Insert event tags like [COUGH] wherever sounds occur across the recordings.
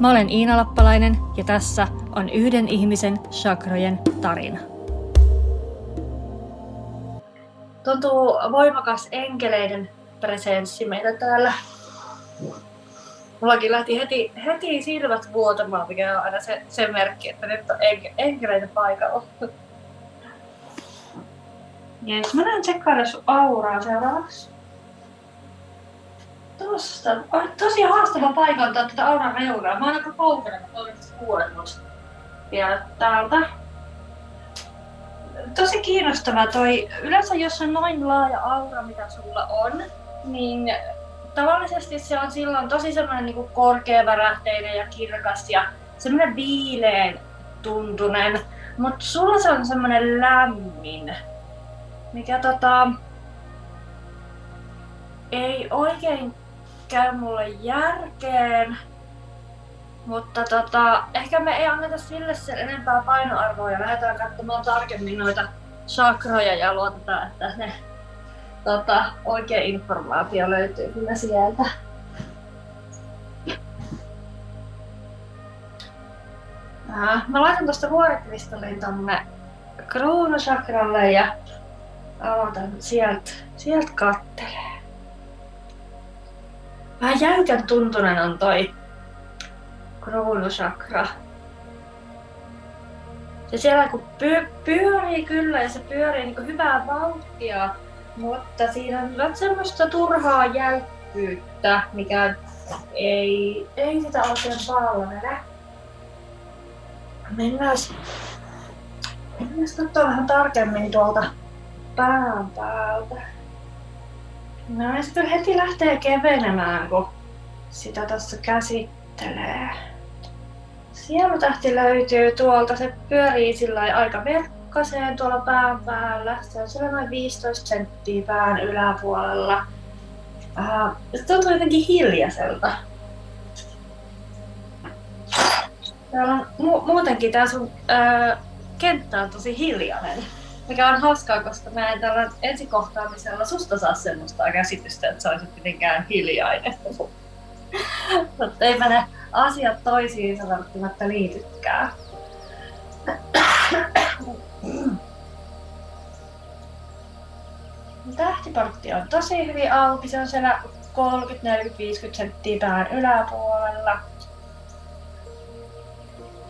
Mä olen Iina Lappalainen ja tässä on yhden ihmisen chakrojen tarina. Tuntuu voimakas enkeleiden presenssi meitä täällä. Mullakin lähti heti, heti silmät vuotamaan, mikä on aina se, se merkki, että nyt on enkeleitä paikalla. Jes, mä näen tsekkailla sun auraa seuraavaksi. Tosta. On tosi haastava paikantaa tätä auran reunaa. Mä oon aika kaukana, mä kuulemassa vielä täältä. Tosi kiinnostava toi. Yleensä jos on noin laaja aura, mitä sulla on, niin tavallisesti se on silloin tosi semmoinen niin korkeavärähteinen ja kirkas ja semmoinen viileen tuntunen. Mutta sulla se on semmoinen lämmin mikä tota, ei oikein käy mulle järkeen, mutta tota, ehkä me ei anneta sille sen enempää painoarvoa ja lähdetään katsomaan tarkemmin noita sakroja ja luotetaan, että ne tota, oikea informaatio löytyy kyllä sieltä. Mä laitan tuosta vuorikristallin tonne kruunusakralle ja aloitan sieltä, sieltä kattelee. Vähän jäykän tuntunen on toi kruunusakra. Se siellä kun py- pyörii kyllä ja se pyörii niin hyvää vauhtia, mutta siinä on vähän semmoista turhaa jäykkyyttä, mikä ei, ei sitä oikein palvele. Mennään, mennään katsoa vähän tarkemmin tuolta pään päältä. No ja sitten heti lähtee kevenemään, kun sitä tässä käsittelee. Sielutähti löytyy tuolta, se pyörii sillä aika verkkaseen tuolla pään päällä. Se on siellä noin 15 senttiä pään yläpuolella. Uh, se tuntuu jotenkin hiljaiselta. Täällä on mu- muutenkin tää sun uh, kenttä on tosi hiljainen. Mikä on hauskaa, koska mä en tällä ensikohtaamisella susta saa semmoista käsitystä, että sä olisit mitenkään hiljainen. [LAUGHS] Mutta eipä ne asiat toisiinsa välttämättä liitykään. [CLEARS THROAT] Tähtiportti on tosi hyvin auki. Se on siellä 30, 40, 50 senttiä pään yläpuolella.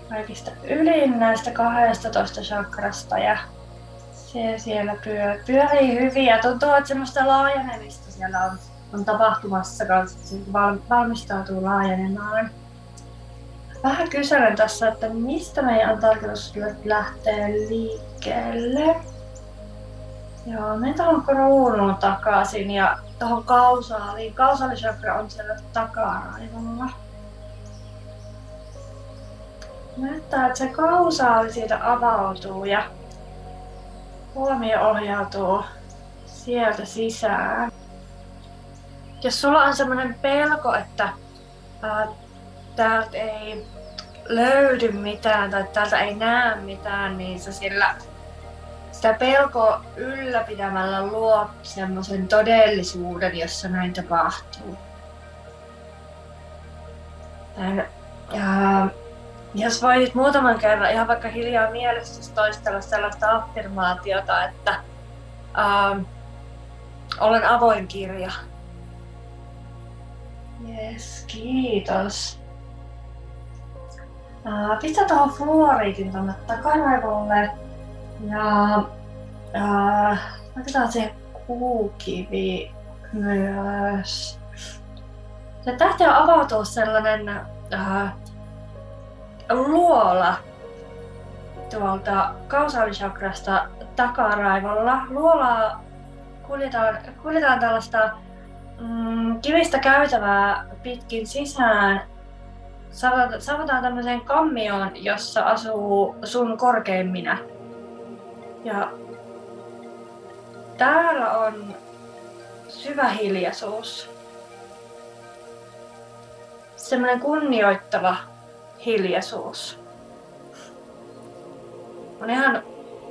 Kaikista ylin näistä 12 chakrasta ja se siellä pyö, pyörii hyvin ja tuntuu, että semmoista laajenemista siellä on, on tapahtumassa kanssa, että se val, valmistautuu laajenemaan. Vähän kyselen tässä, että mistä meidän on tarkoitus lähteä liikkeelle. Joo, me tuohon kruunuun takaisin ja tuohon kausaaliin. Kausaalisakra on siellä takaraivolla. Näyttää, että se kausaali siitä avautuu ja huomio ohjautuu sieltä sisään. Jos sulla on sellainen pelko, että ää, täältä ei löydy mitään tai täältä ei näe mitään, niin sä sillä sitä pelkoa ylläpitämällä luo semmoisen todellisuuden, jossa näin tapahtuu. Ja jos voisit muutaman kerran ihan vaikka hiljaa mielessä toistella sellaista affirmaatiota, että ähm, olen avoin kirja. Yes, kiitos. Äh, pistä tuohon fluoriitin tuonne takaraivolle. Ja äh, otetaan se kuukivi myös. Se tähti on avautua sellainen äh, luola tuolta kausaalisakrasta takaraivolla. Luolaa kuljetaan, kuljetaan tällaista mm, kivistä käytävää pitkin sisään saavutaan, tämmöiseen kammioon, jossa asuu sun korkein minä. Ja täällä on syvä hiljaisuus. Semmoinen kunnioittava hiljaisuus. On ihan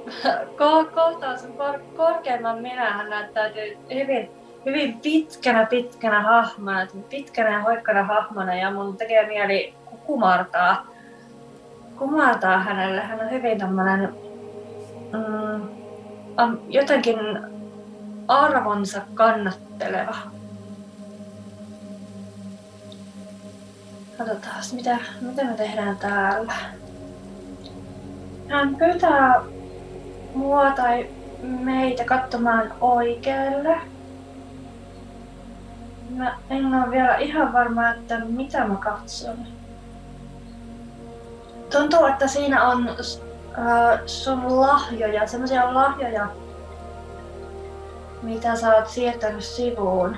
[LAUGHS] ko- kohtaa sun kor- korkeimman minähän näyttäytyy hyvin, hyvin pitkänä pitkänä hahmona, pitkänä ja hoikkana hahmona ja mun tekee mieli kumartaa, kumartaa hänelle. Hän on hyvin tämmönen mm, jotenkin arvonsa kannatteleva. Katsotaan, mitä, mitä me tehdään täällä. Hän pyytää mua tai meitä katsomaan oikealle. Mä en ole vielä ihan varma, että mitä mä katson. Tuntuu, että siinä on äh, sun lahjoja, semmoisia lahjoja, mitä sä oot siirtänyt sivuun.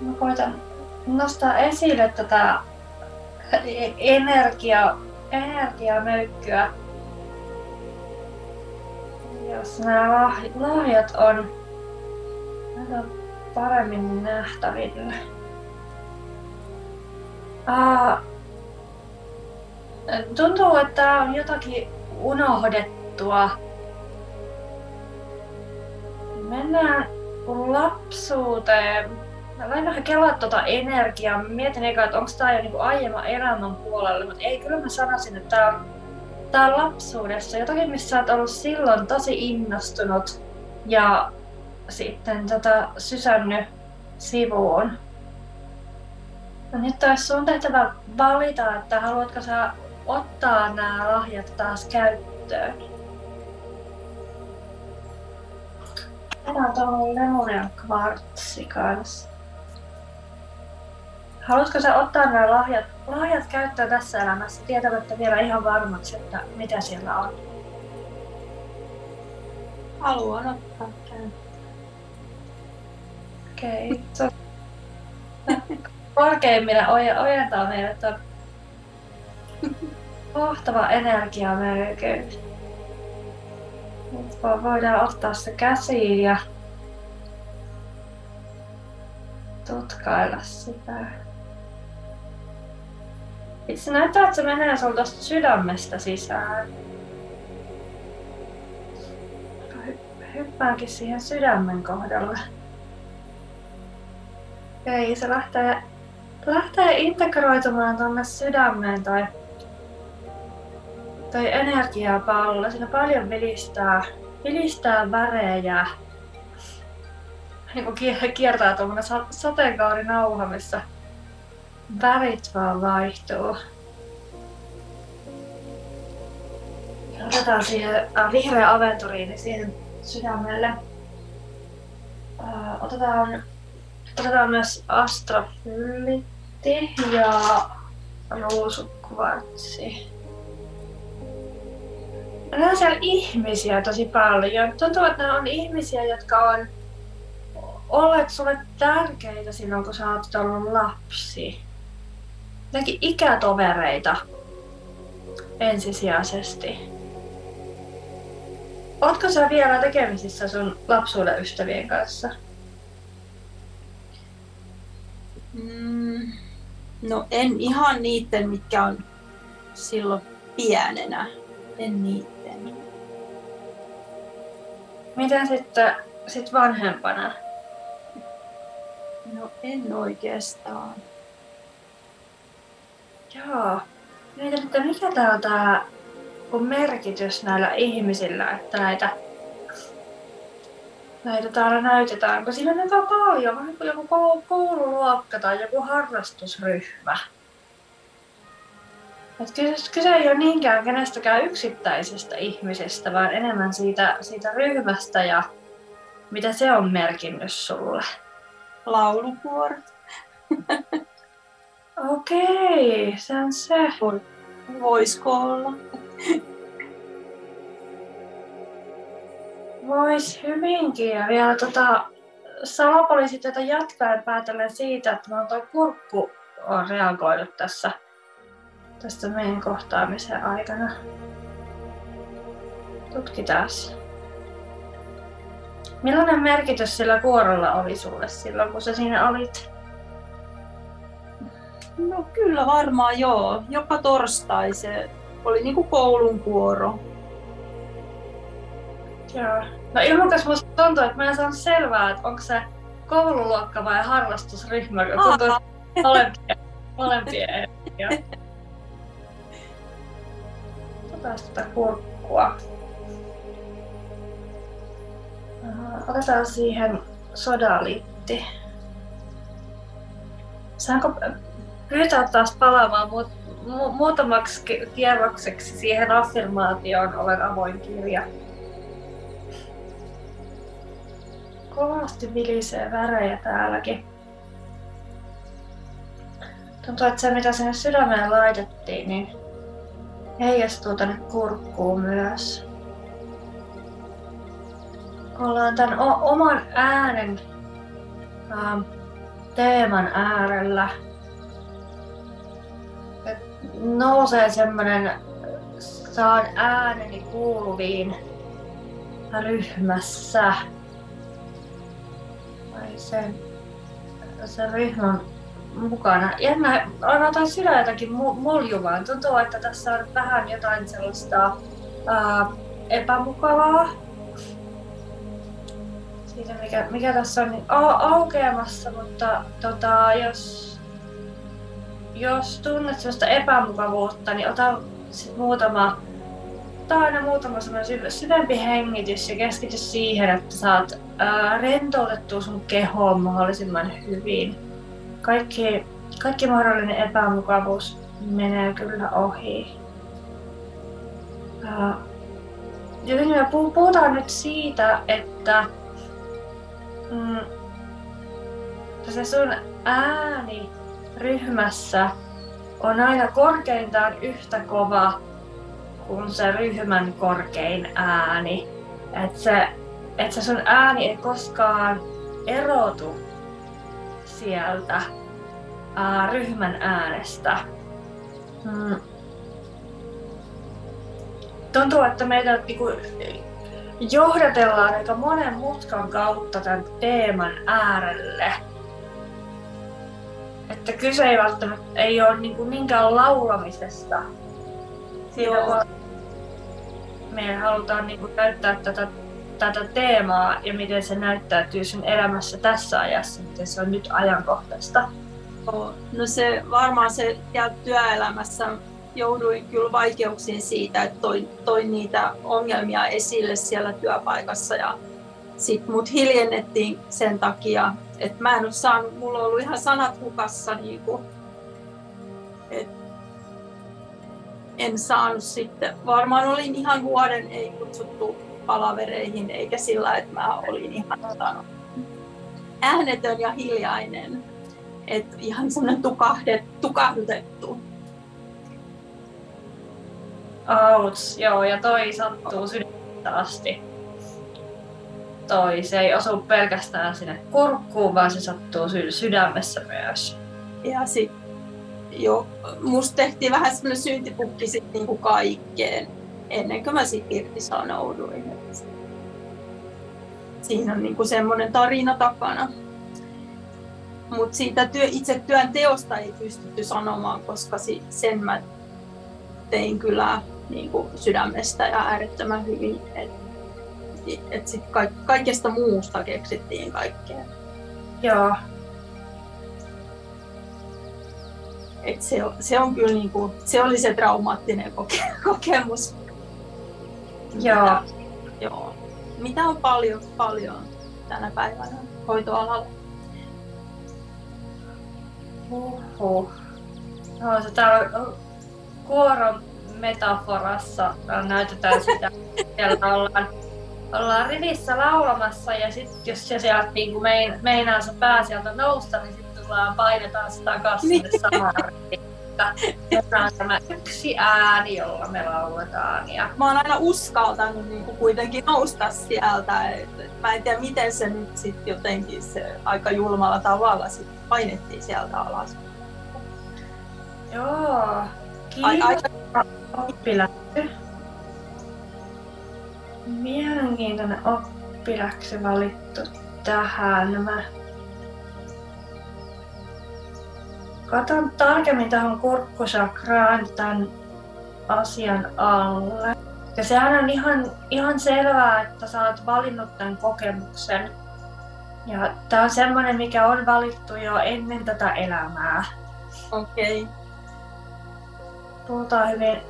Mä koitan nostaa esille tätä energia, energiamöykkyä. Jos nämä lahjat on, on paremmin nähtävillä. Uh, tuntuu, että on jotakin unohdettua. Mennään lapsuuteen. Mä vain vähän kelaa tuota energiaa. Mä mietin eka, että onko tää jo niinku aiemman elämän puolella, mutta ei, kyllä mä sanoisin, että tää on, tää on lapsuudessa. Jotakin, missä sä oot ollut silloin tosi innostunut ja sitten tota sysännyt sivuun. No nyt olisi sun tehtävä valita, että haluatko sä ottaa nämä lahjat taas käyttöön. Täällä on tuolla lemurian kvartsi kanssa. Haluatko sä ottaa nämä lahjat, lahjat käyttöön tässä elämässä tietämättä vielä ihan varmaksi, että mitä siellä on? Haluan ottaa käyttöön. Okei. Okay. [LAUGHS] Korkeimmille ojentaa meille tuon mahtava energiamöykky. Nyt voidaan ottaa se käsiin ja tutkailla sitä. Itse näyttää, että se menee sulta tosta sydämestä sisään. Hyppäänkin siihen sydämen kohdalle. Ei, se lähtee, lähtee integroitumaan tuonne sydämeen tai toi energiapallo. Siinä paljon vilistää, vilistää värejä. Niin kuin kiertää tuommoinen sateenkaarinauha, missä värit vaan vaihtuu. Otetaan siihen äh, vihreä aventuriini siihen sydämelle. Äh, otetaan, otetaan myös astrofyllitti ja ruusukvartsi. Nämä on siellä ihmisiä tosi paljon. Tuntuu, että nämä on ihmisiä, jotka on olleet sulle tärkeitä silloin, kun sä oot ollut lapsi. Jotenkin ikätovereita ensisijaisesti. Ootko sä vielä tekemisissä sun lapsuuden ystävien kanssa? Mm, no en ihan niiden, mitkä on silloin pienenä. En niiden. Miten sitten sit vanhempana? No en oikeastaan. Joo. Mietin, että mikä tää on on merkitys näillä ihmisillä, että näitä, näitä täällä näytetään, kun siinä on aika paljon, vähän kuin joku koululuokka tai joku harrastusryhmä. Et kyse, kyse ei ole niinkään kenestäkään yksittäisestä ihmisestä, vaan enemmän siitä, siitä ryhmästä ja mitä se on merkinnyt sulle. Laulukuorot. [LAUGHS] Okei, se on se. Voisiko olla? Vois hyvinkin. Ja vielä tota, salapoliisit tätä jatkaen päätellen siitä, että mä toi kurkku on reagoinut tässä tästä meidän kohtaamisen aikana. Tutkitaan. Millainen merkitys sillä kuorolla oli sulle silloin, kun sä siinä olit? No kyllä varmaan joo. Joka torstai se oli niinku koulun kuoro. Joo. No ilmoikas musta tuntuu, että mä en saanut selvää, että onko se koululuokka vai harrastusryhmä, kun tuntuu molempia, molempia ehtiä. Otetaan tätä kurkkua. Otetaan siihen sodaliitti. Saanko pyytää taas palaamaan mu- mu- muutamaksi kierrokseksi siihen affirmaatioon olen avoin kirja. Kovasti vilisee värejä täälläkin. Tuntuu, että se mitä sinne sydämeen laitettiin, niin heijastuu tänne kurkkuun myös. Ollaan tämän o- oman äänen ähm, teeman äärellä. Nousee semmonen, saan ääneni kuuluviin ryhmässä. Vai sen, sen ryhmän mukana. Jännä, on jotain sydän jotakin muljuvaa. Tuntuu, että tässä on vähän jotain sellaista ää, epämukavaa. Siitä, mikä, mikä tässä on niin aukeamassa, mutta tota, jos, jos tunnet sellaista epämukavuutta, niin ota sit muutama ota aina muutama syvempi hengitys ja keskity siihen, että saat rentoutettua sun kehoon mahdollisimman hyvin kaikki, kaikki mahdollinen epämukavuus menee kyllä ohi. Joten me puhutaan nyt siitä, että mm, se sun ääni ryhmässä on aina korkeintaan yhtä kova kuin se ryhmän korkein ääni. Että se, et se sun ääni ei koskaan erotu sieltä ää, ryhmän äänestä. Hmm. Tuntuu, että meitä niinku, johdatellaan aika monen mutkan kautta tämän teeman äärelle. Että kyse ei välttämättä ei ole niinku niinkään laulamisesta. Siinä me halutaan niinku käyttää tätä tätä teemaa ja miten se näyttäytyy sun elämässä tässä ajassa, miten se on nyt ajankohtaista? No se varmaan se ja työelämässä jouduin kyllä vaikeuksiin siitä, että toin, toin niitä ongelmia esille siellä työpaikassa ja sitten mut hiljennettiin sen takia, että mä en ole saanut, mulla on ollut ihan sanat hukassa niin kuin, et en saanut sitten, varmaan olin ihan vuoden ei kutsuttu palavereihin, eikä sillä, että mä olin ihan tota, äänetön ja hiljainen. Et ihan semmoinen tukahdet, tukahdutettu. Outs, joo, ja toi sattuu sydäntä asti. Toi, se ei osu pelkästään sinne kurkkuun, vaan se sattuu sydämessä myös. Ja sit, jo, musta tehtiin vähän semmoinen syntipukki sit niinku kaikkeen ennen kuin mä sitten irtisanouduin. Siinä on niinku semmoinen tarina takana. Mutta siitä työ, itse työn teosta ei pystytty sanomaan, koska sen mä tein kyllä niinku sydämestä ja äärettömän hyvin. Et, et sit ka- kaikesta muusta keksittiin kaikkea. Joo. Et se, se, on kyllä niinku, se oli se traumaattinen koke- [LAUGHS] kokemus Joo. Joo. Mitä on paljon, paljon tänä päivänä hoitoalalla? Huhhuh. No, se täällä kuoron metaforassa näytetään sitä, siellä ollaan, ollaan rivissä laulamassa ja sitten jos se sieltä niin kuin mein, meinaa se pää sieltä nousta, niin sitten tullaan painetaan sitä takaisin sinne samaan että on tämä yksi ääni, jolla me lauletaan. Ja... Mä oon aina uskaltanut niin kuin kuitenkin nousta sieltä. Et, mä en tiedä, miten se nyt sitten jotenkin se aika julmalla tavalla sit painettiin sieltä alas. Joo. Kiinnostaa oppiläksy. Mielenkiintoinen oppiläksy valittu tähän. Mä Katon tarkemmin tähän kurkkusakraan tämän asian alle. Ja sehän on ihan, ihan selvää, että sä oot valinnut tämän kokemuksen. Ja tää on semmoinen, mikä on valittu jo ennen tätä elämää. Okei. Okay. Puhutaan hyvin,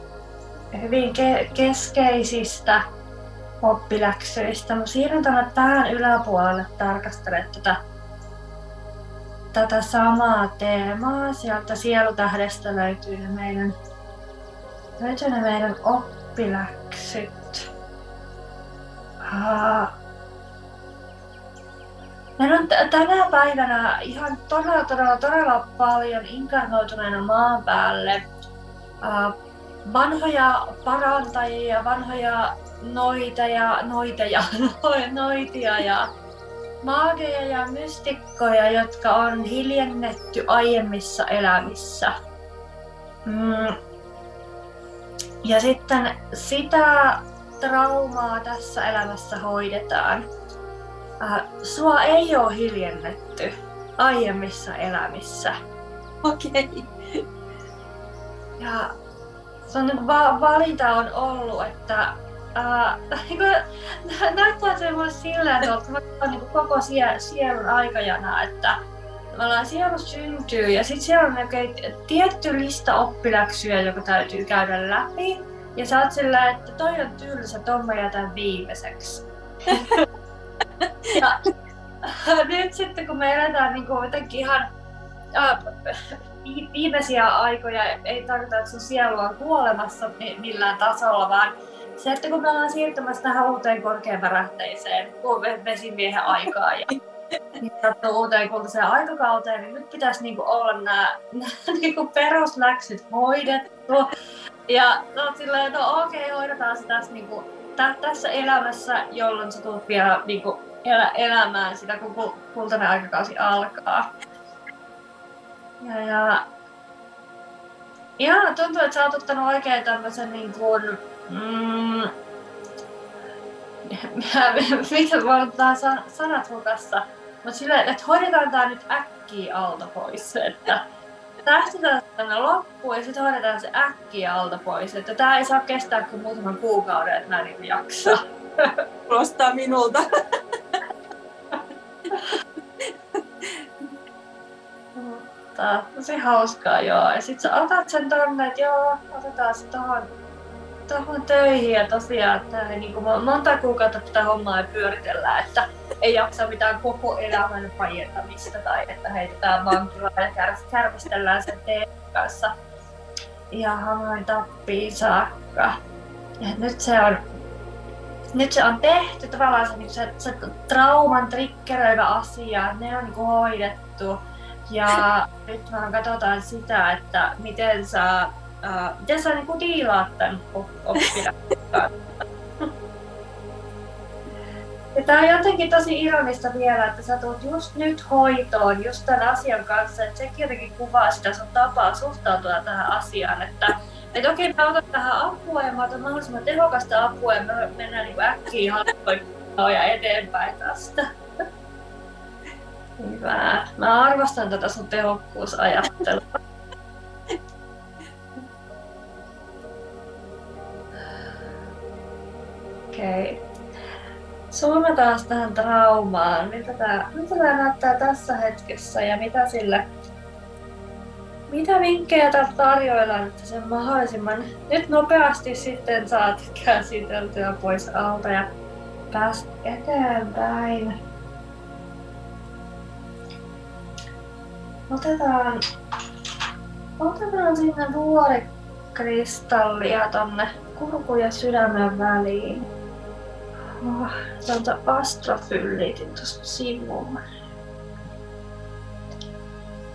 hyvin ke- keskeisistä oppiläksyistä. Mä siirryn tänne tähän yläpuolelle tarkastelemaan tätä tätä samaa teemaa. Sieltä sielutähdestä löytyy ne meidän, löytyy ne meidän oppiläksyt. Uh, Meillä on t- tänä päivänä ihan todella, todella, todella paljon inkarnoituneena maan päälle vanhoja parantajia, vanhoja noita ja noita ja [LAUGHS] noitia ja maageja ja mystikkoja, jotka on hiljennetty aiemmissa elämissä. Mm. Ja sitten sitä traumaa tässä elämässä hoidetaan. Äh, sua ei ole hiljennetty aiemmissa elämissä. [LAUGHS] Okei. Okay. Ja sun niin va- valinta on ollut, että [LAUGHS] Niin näyttää se mulle sillä, että on niin koko sie, sielun aikajana, että ollaan sielu syntyy ja sitten siellä on oikein tietty lista oppiläksyjä, joka täytyy käydä läpi. Ja sä oot sillä, että toi on tylsä, ton mä jätän viimeiseksi. ja [LAUGHS] nyt sitten kun me eletään niin kuin jotenkin ihan äh, viimeisiä aikoja, ei tarkoita, että sun sielu on kuolemassa millään tasolla, vaan se, että kun me ollaan siirtymässä tähän uuteen korkeavärähteiseen vesimiehen aikaan ja [LAUGHS] niin uuteen kultaiseen aikakauteen, niin nyt pitäisi niinku olla nämä [LAUGHS] niinku perusläksyt hoidettu. Ja no, silleen, no, okei, okay, hoidetaan se tässä, niinku, tä, tässä elämässä, jolloin sä tulet vielä niinku, elä, elämään sitä, kun kultainen aikakausi alkaa. Ja, ja, ja tuntuu, että sä oot ottanut oikein tämmöisen niin kuin, Mm. Miten voi ottaa sanat hukassa? Mutta silleen, että hoidetaan tää nyt äkkiä alta pois. Että tähtetään tänne loppuun ja sitten hoidetaan se äkkiä alta pois. Että tää ei saa kestää kuin muutaman kuukauden, että mä niinku jaksaa. Kuulostaa minulta. [LAUGHS] Mutta tosi hauskaa joo. Ja sit sä otat sen tonne, että joo, otetaan se tohon tuohon töihin ja tosiaan että niin kuin monta kuukautta tätä hommaa ei pyöritellä, että ei jaksa mitään koko elämän pajentamista tai että heitetään vankilaan ja kär, kärvistellään sen teen kanssa ihan hamoin tappiin saakka. Ja nyt se on nyt se on tehty tavallaan se, se, se trauman triggeröivä asia, ne on niin hoidettu. Ja nyt vaan katsotaan sitä, että miten sä Uh, miten sä niinku diilaat tämän oppilaan [LAUGHS] Ja tää on jotenkin tosi ironista vielä, että sä tulet just nyt hoitoon just tämän asian kanssa, että sekin jotenkin kuvaa sitä sun tapaa suhtautua tähän asiaan, että et okei, mä otan tähän apua ja mä otan mahdollisimman tehokasta apua ja me mennään niin äkkiä halpoja ja eteenpäin tästä. Hyvä. Mä arvostan tätä sun tehokkuusajattelua. Okei. Okay. Zoomataan tähän traumaan. Miltä tämä, miltä tämä näyttää tässä hetkessä ja mitä sille mitä vinkkejä täältä tarjoillaan, että sen mahdollisimman nyt nopeasti sitten saat käsiteltyä pois alta ja pääs eteenpäin. Otetaan, otetaan sinne vuorikristallia tonne kurkun ja sydämen väliin. Oh, tuolta astrofyllitin tuosta sivuun.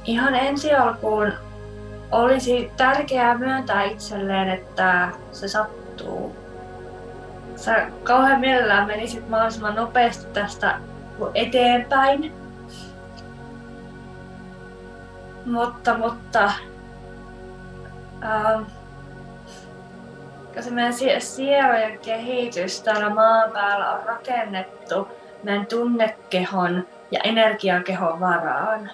Ihan ensi alkuun olisi tärkeää myöntää itselleen, että se sattuu. Sä kauhean mielellään menisit mahdollisimman nopeasti tästä eteenpäin. Mutta, mutta Ähm, koska meidän sielujen kehitys täällä maan päällä on rakennettu meidän tunnekehon ja energiakehon varaan.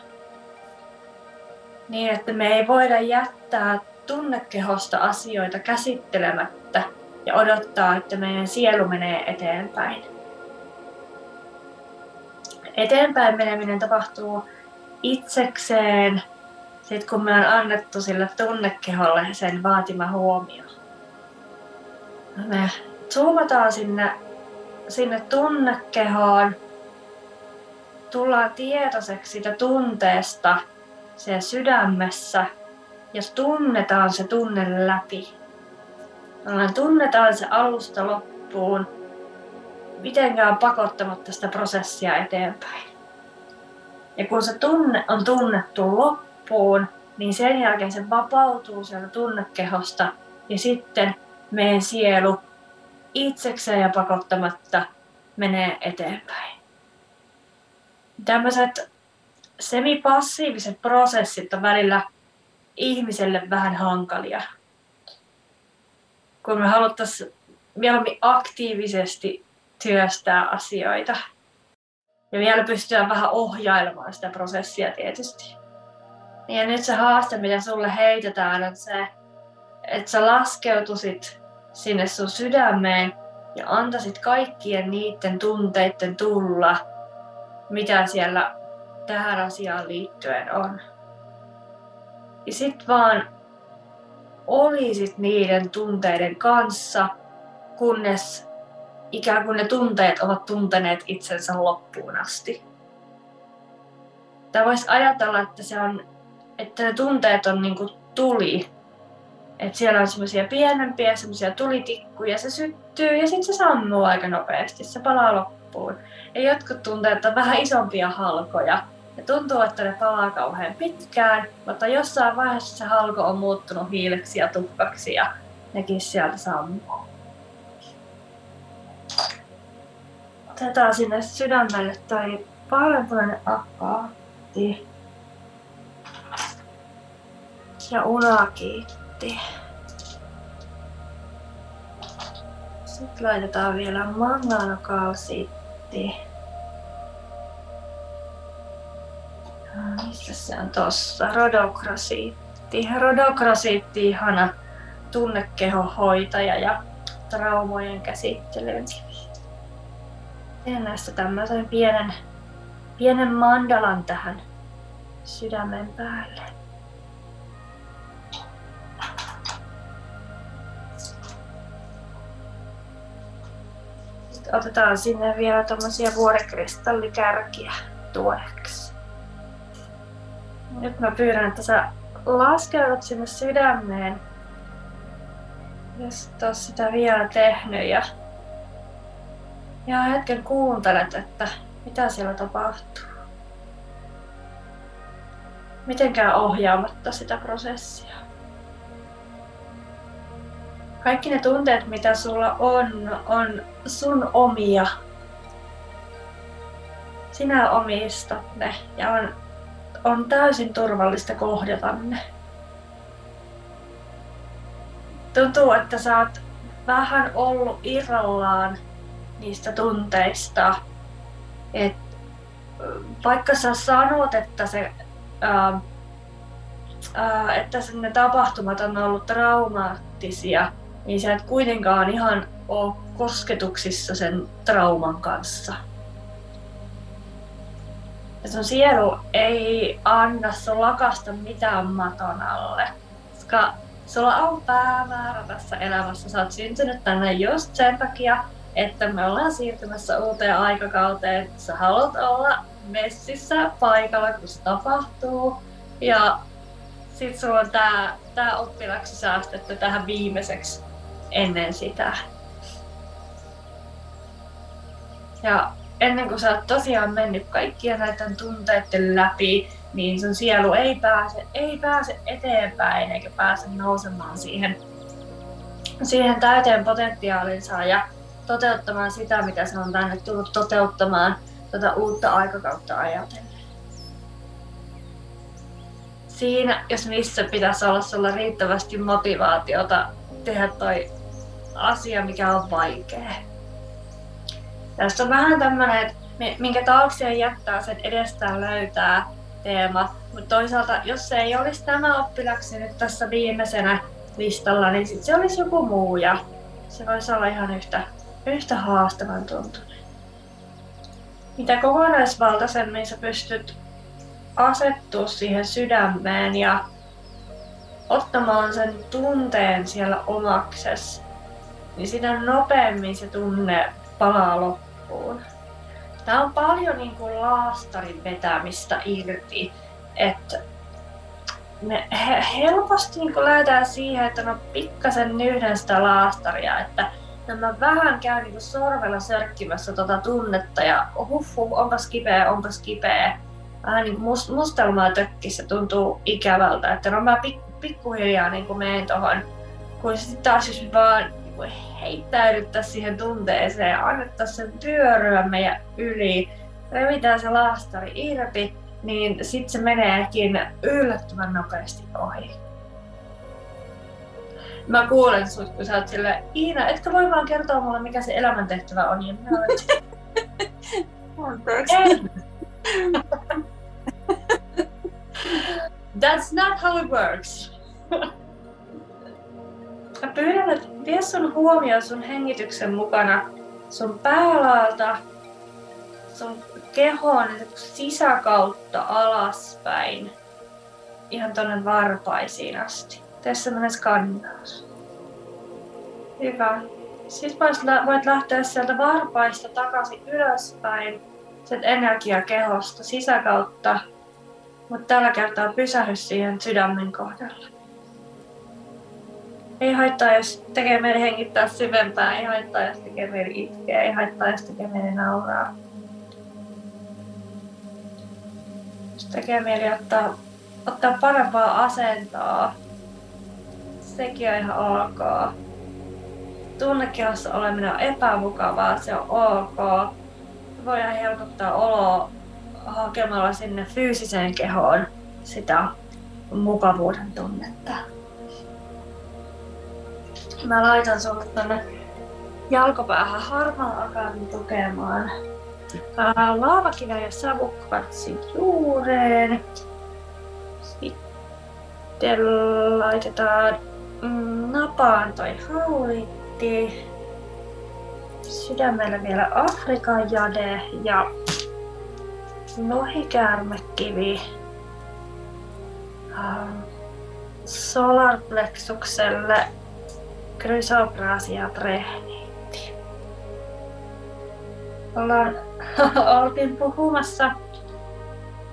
Niin, että me ei voida jättää tunnekehosta asioita käsittelemättä ja odottaa, että meidän sielu menee eteenpäin. Eteenpäin meneminen tapahtuu itsekseen, sit kun me on annettu sille tunnekeholle sen vaatima huomio. Me zoomataan sinne, sinne tunnekehoon, tullaan tietoiseksi siitä tunteesta siellä sydämessä ja tunnetaan se tunne läpi. Tunnetaan se alusta loppuun, mitenkään pakottamatta sitä prosessia eteenpäin. Ja kun se tunne on tunnettu loppuun, niin sen jälkeen se vapautuu sieltä tunnekehosta ja sitten meidän sielu itsekseen ja pakottamatta menee eteenpäin. Tämmöiset semipassiiviset prosessit on välillä ihmiselle vähän hankalia. Kun me haluttaisiin mieluummin aktiivisesti työstää asioita. Ja vielä pystytään vähän ohjailemaan sitä prosessia tietysti. Ja nyt se haaste, mitä sulle heitetään, on se, että sä laskeutusit sinne sun sydämeen ja antaisit kaikkien niiden tunteiden tulla, mitä siellä tähän asiaan liittyen on. Ja sit vaan olisit niiden tunteiden kanssa, kunnes ikään kuin ne tunteet ovat tunteneet itsensä loppuun asti. Tämä voisi ajatella, että, se on, että ne tunteet on niin kuin tuli, että siellä on semmoisia pienempiä semmoisia tulitikkuja, se syttyy ja sitten se sammuu aika nopeasti, se palaa loppuun. Ja jotkut tunteet on vähän isompia halkoja. Ja tuntuu, että ne palaa kauhean pitkään, mutta jossain vaiheessa se halko on muuttunut hiileksi ja tuhkaksi ja nekin sieltä sammuu. Otetaan sinne sydämelle toi vaaleanpunainen akkaatti. Ja unakiitti. Sitten laitetaan vielä manganokalsiitti. Missä se on tossa? Rodokrasiitti. Rodokrasiitti ihana tunnekehohoitaja ja traumojen käsittelyyn. Teen näistä tämmöisen pienen, pienen mandalan tähän sydämen päälle. Otetaan sinne vielä tommosia vuorikristallikärkiä tueksi. Nyt mä pyydän, että sä laskeudut sinne sydämeen. Jos et sitä vielä tehnyt ja ja hetken kuuntelet, että mitä siellä tapahtuu. Mitenkään ohjaamatta sitä prosessia. Kaikki ne tunteet, mitä sulla on, on sun omia. Sinä omistat ne ja on, on täysin turvallista kohdata ne. Tuntuu, että sä oot vähän ollut irrallaan niistä tunteista. Et, vaikka sä sanot, että, se, ää, ää, että ne tapahtumat on ollut traumaattisia, niin sä et kuitenkaan ihan ole kosketuksissa sen trauman kanssa. Ja sun sielu ei anna sun lakasta mitään maton alle. Koska sulla on päämäärä tässä elämässä. Sä oot syntynyt tänne just sen takia, että me ollaan siirtymässä uuteen aikakauteen. Sä haluat olla messissä paikalla, kun se tapahtuu. Ja sit sulla on tää, tää oppilaksi säästetty tähän viimeiseksi ennen sitä. Ja ennen kuin sä oot tosiaan mennyt kaikkien näiden tunteiden läpi, niin sun sielu ei pääse, ei pääse eteenpäin eikä pääse nousemaan siihen, siihen täyteen potentiaalinsa. Ja toteuttamaan sitä, mitä se on tänne tullut toteuttamaan tätä uutta aikakautta ajatellen. siinä, jos missä pitäisi olla sulla riittävästi motivaatiota tehdä toi asia, mikä on vaikea. Tässä on vähän tämmöinen, että minkä taakse jättää, sen edestään löytää teema. Mutta toisaalta, jos se ei olisi tämä oppilaksi nyt tässä viimeisenä listalla, niin sit se olisi joku muu ja se voisi olla ihan yhtä, yhtä haastavan tuntunen. Mitä kokonaisvaltaisemmin sä pystyt asettua siihen sydämeen ja ottamaan sen tunteen siellä omakses, niin sitä nopeammin se tunne palaa loppuun. Tämä on paljon niin kuin laastarin vetämistä irti, että me helposti niin kuin lähdetään siihen, että mä pikkasen nyhdän sitä laastaria, että mä vähän käyn niin kuin sorvella sörkkimässä tuota tunnetta ja huh onpas kipeä, onpas kipeä. Vähän niin kuin must, mustelmaa tökkissä tuntuu ikävältä, että no mä pik, pikkuhiljaa niin kuin menen tuohon. Kun sitten taas jos vaan heittäydyttäisiin siihen tunteeseen ja annettaisiin sen työryä meidän yli, revitään se laastari irti, niin sitten se meneekin yllättävän nopeasti ohi. Mä kuulen sut, kun sä oot sille, Iina, etkö voi vaan kertoa mulle, mikä se elämäntehtävä on? Ja minä olen, That's not how it works. Mä pyydän, että vie sun huomioon sun hengityksen mukana sun päälaalta, sun kehoon sisäkautta alaspäin, ihan tonne varpaisiin asti. Tee semmonen skannaus. Hyvä. Sitten voit lähteä sieltä varpaista takaisin ylöspäin, sen energia kehosta sisäkautta, mutta tällä kertaa pysähy siihen sydämen kohdalla. Ei haittaa, jos tekee mieli hengittää syvempää, ei haittaa, jos tekee mieli itkeä, ei haittaa, jos tekee mieli nauraa. Jos tekee mieli ottaa, ottaa parempaa asentoa, sekin on ihan ok. Tunnekehossa oleminen on epämukavaa, se on ok. Voidaan helpottaa oloa hakemalla sinne fyysiseen kehoon sitä mukavuuden tunnetta. Mä laitan sulle tänne jalkopäähän harmaan akarin tukemaan. Laavakive ja savukvatsi juureen. Sitten laitetaan mm, napaan toi haulitti. Sydämellä vielä Afrikan jade ja lohikäärmekivi. Solarplexukselle Chrysoprasia prehniitti. Ollaan, [LAUGHS] oltiin puhumassa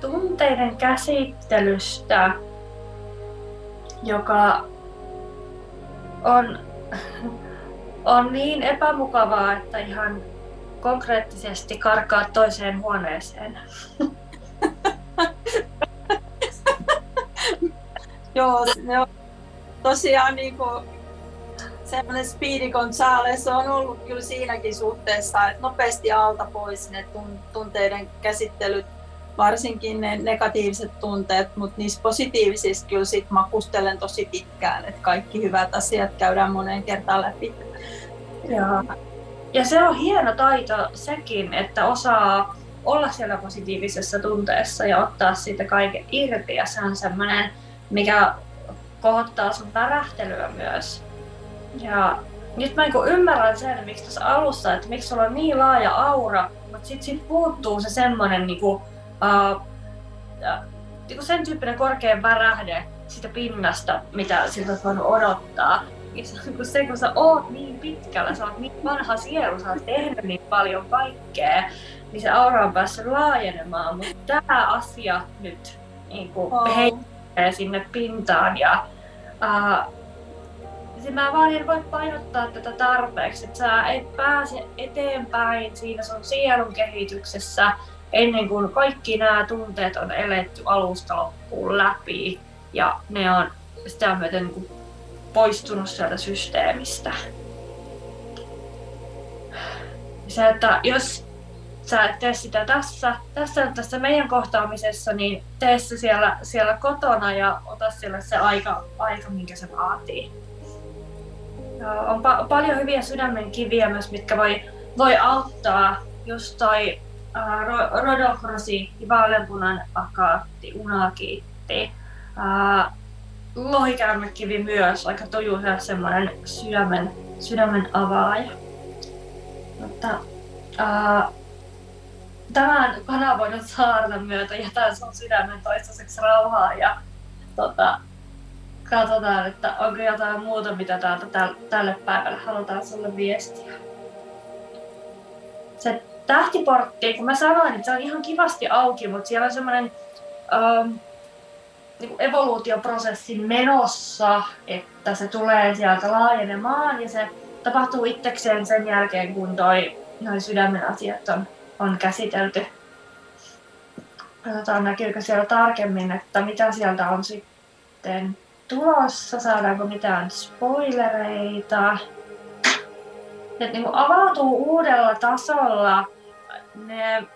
tunteiden käsittelystä, joka on, on niin epämukavaa, että ihan konkreettisesti karkaa toiseen huoneeseen. [LAUGHS] Joo, ne on tosiaan niin kuin semmoinen Speedy Gonzales on ollut kyllä siinäkin suhteessa, että nopeasti alta pois ne tunteiden käsittelyt, varsinkin ne negatiiviset tunteet, mutta niissä positiivisissa kyllä sit makustelen tosi pitkään, että kaikki hyvät asiat käydään moneen kertaan läpi. Ja, ja se on hieno taito sekin, että osaa olla siellä positiivisessa tunteessa ja ottaa siitä kaiken irti ja se on semmoinen, mikä kohottaa sun värähtelyä myös. Ja nyt mä niin ymmärrän sen, miksi tässä alussa, että miksi sulla on niin laaja aura, mutta sitten sit puuttuu se semmoinen niinku, uh, niinku sen tyyppinen korkea värähde sitä pinnasta, mitä siltä olisi voinut odottaa. Ja se, kun sä oot niin pitkällä, sä oot niin vanha sielu, sä oot tehnyt niin paljon kaikkea, niin se aura on päässyt laajenemaan, mutta tämä asia nyt niin kuin oh. heittää sinne pintaan ja uh, siis mä vaan en voi painottaa tätä tarpeeksi, että sä et pääse eteenpäin siinä sun sielun kehityksessä ennen kuin kaikki nämä tunteet on eletty alusta loppuun läpi ja ne on sitä myöten niin poistunut sieltä systeemistä. Se, että jos sä et tee sitä tässä, tässä, tässä meidän kohtaamisessa, niin tee se siellä, siellä kotona ja ota siellä se aika, aika minkä se vaatii. Ja on pa- paljon hyviä sydämen kiviä myös, mitkä voi, voi auttaa. Just toi äh, rodokrosi, vaaleanpunan akaatti, unakiitti, äh, lohikäärmekivi myös, aika toju semmoinen sydämen, sydämen avaaja. Mutta äh, tämän kanavoidun saarnan myötä jätän sun sydämen toistaiseksi rauhaa ja tota, katsotaan, että onko jotain muuta, mitä täältä tälle päivälle halutaan sulle viestiä. Se tähtiportti, kun mä sanoin, että se on ihan kivasti auki, mutta siellä on semmoinen ähm, niin evoluutioprosessi menossa, että se tulee sieltä laajenemaan ja se tapahtuu itsekseen sen jälkeen, kun toi, noi sydämen asiat on on käsitelty. Katsotaan näkyykö siellä tarkemmin, että mitä sieltä on sitten tulossa, saadaanko mitään spoilereita. Että niin avautuu uudella tasolla ne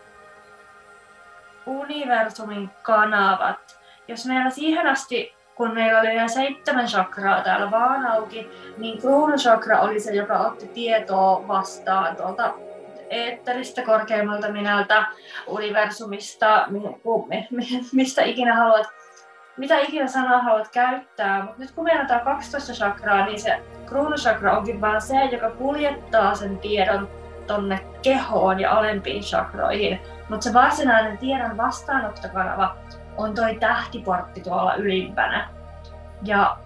universumin kanavat. Jos meillä siihen asti, kun meillä oli vielä seitsemän chakraa täällä vaan auki, niin kruunuchakra oli se, joka otti tietoa vastaan tuolta eetteristä, korkeammalta minältä, universumista, mistä ikinä haluat, mitä ikinä sanaa haluat käyttää. Mutta nyt kun tämä 12 chakraa, niin se kruunuchakra onkin vaan se, joka kuljettaa sen tiedon tonne kehoon ja alempiin chakroihin. Mutta se varsinainen tiedon vastaanottokanava on toi tähtiportti tuolla ylimpänä. Ja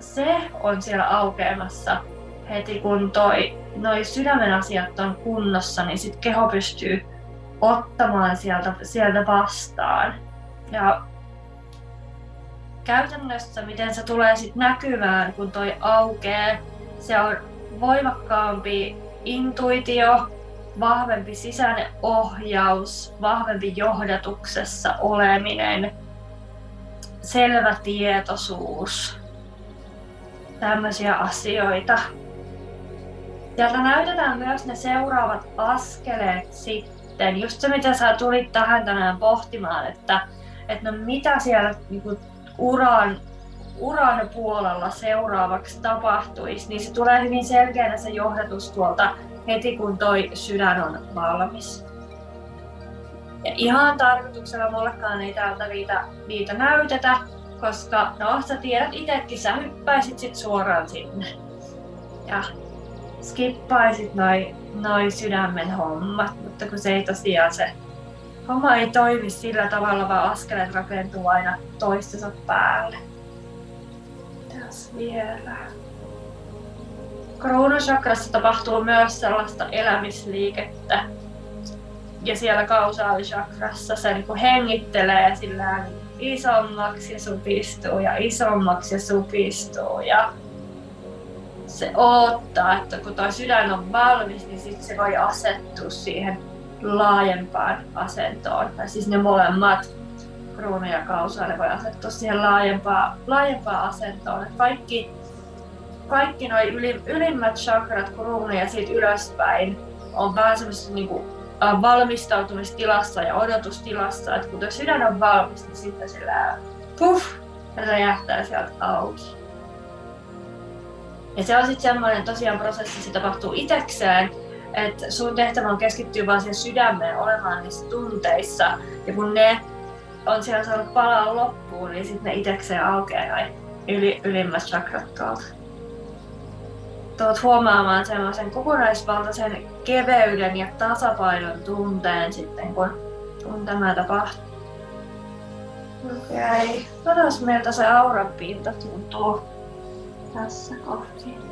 se on siellä aukeamassa heti kun toi, noi sydämen asiat on kunnossa, niin sit keho pystyy ottamaan sieltä, sieltä vastaan. Ja käytännössä, miten se tulee sit näkyvään, kun toi aukee, se on voimakkaampi intuitio, vahvempi sisäinen ohjaus, vahvempi johdatuksessa oleminen, selvä tietoisuus, tämmöisiä asioita. Sieltä näytetään myös ne seuraavat askeleet sitten. Just se, mitä sä tulit tähän tänään pohtimaan, että, että no mitä siellä niin uran, uran puolella seuraavaksi tapahtuisi, niin se tulee hyvin selkeänä se johdatus tuolta heti kun toi sydän on valmis. Ja ihan tarkoituksella mullekaan ei täältä niitä, niitä näytetä, koska no sä tiedät itsekin, sä hyppäisit sit suoraan sinne. Ja skippaisit noin noi sydämen hommat, mutta kun se ei tosiaan se homma ei toimi sillä tavalla, vaan askeleet rakentuu aina toistensa päälle. Tässä vielä. Kruunusakrassa tapahtuu myös sellaista elämisliikettä. Ja siellä kausaalisakrassa se niin hengittelee sillä isommaksi ja supistuu ja isommaksi ja supistuu. Ja se odottaa, että kun tuo sydän on valmis, niin sitten se voi asettua siihen laajempaan asentoon. Tai siis ne molemmat, kruunu ja kausa, ne voi asettua siihen laajempaan, laajempaan asentoon. Et kaikki, kaikki nuo yli, ylimmät chakrat, kruunu ja siitä ylöspäin, on vähän semmoisessa niinku, valmistautumistilassa ja odotustilassa, että kun tuo sydän on valmis, niin sitten sillä puff, ja se jähtää sieltä auki. Ja se on sitten semmoinen tosiaan prosessi, se tapahtuu itsekseen, että sun tehtävä on keskittyä vaan siihen sydämeen olemaan niissä tunteissa. Ja kun ne on siellä saanut palaa loppuun, niin sitten ne itsekseen aukeaa yli, ylimmät chakrat tuolta. Tuot huomaamaan semmoisen kokonaisvaltaisen keveyden ja tasapainon tunteen sitten, kun, kun tämä tapahtuu. Okei. Okay. Katsos miltä se auran pinta tuntuu tässä kohti.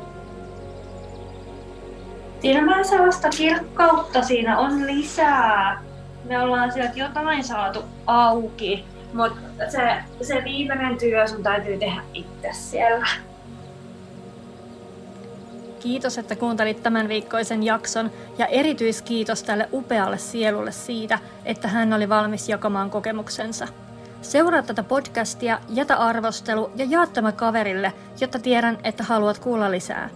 Siinä vähän sellaista kirkkautta siinä on lisää. Me ollaan sieltä jotain saatu auki, mutta se, se viimeinen työ sun täytyy tehdä itse siellä. Kiitos, että kuuntelit tämän viikkoisen jakson ja erityiskiitos tälle upealle sielulle siitä, että hän oli valmis jakamaan kokemuksensa. Seuraa tätä podcastia, jätä arvostelu ja jaa tämä kaverille, jotta tiedän, että haluat kuulla lisää.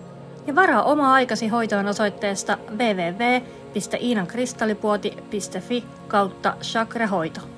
Ja varaa oma aikasi hoitoon osoitteesta www www.iinankristallipuoti.fi kautta chakrahoito.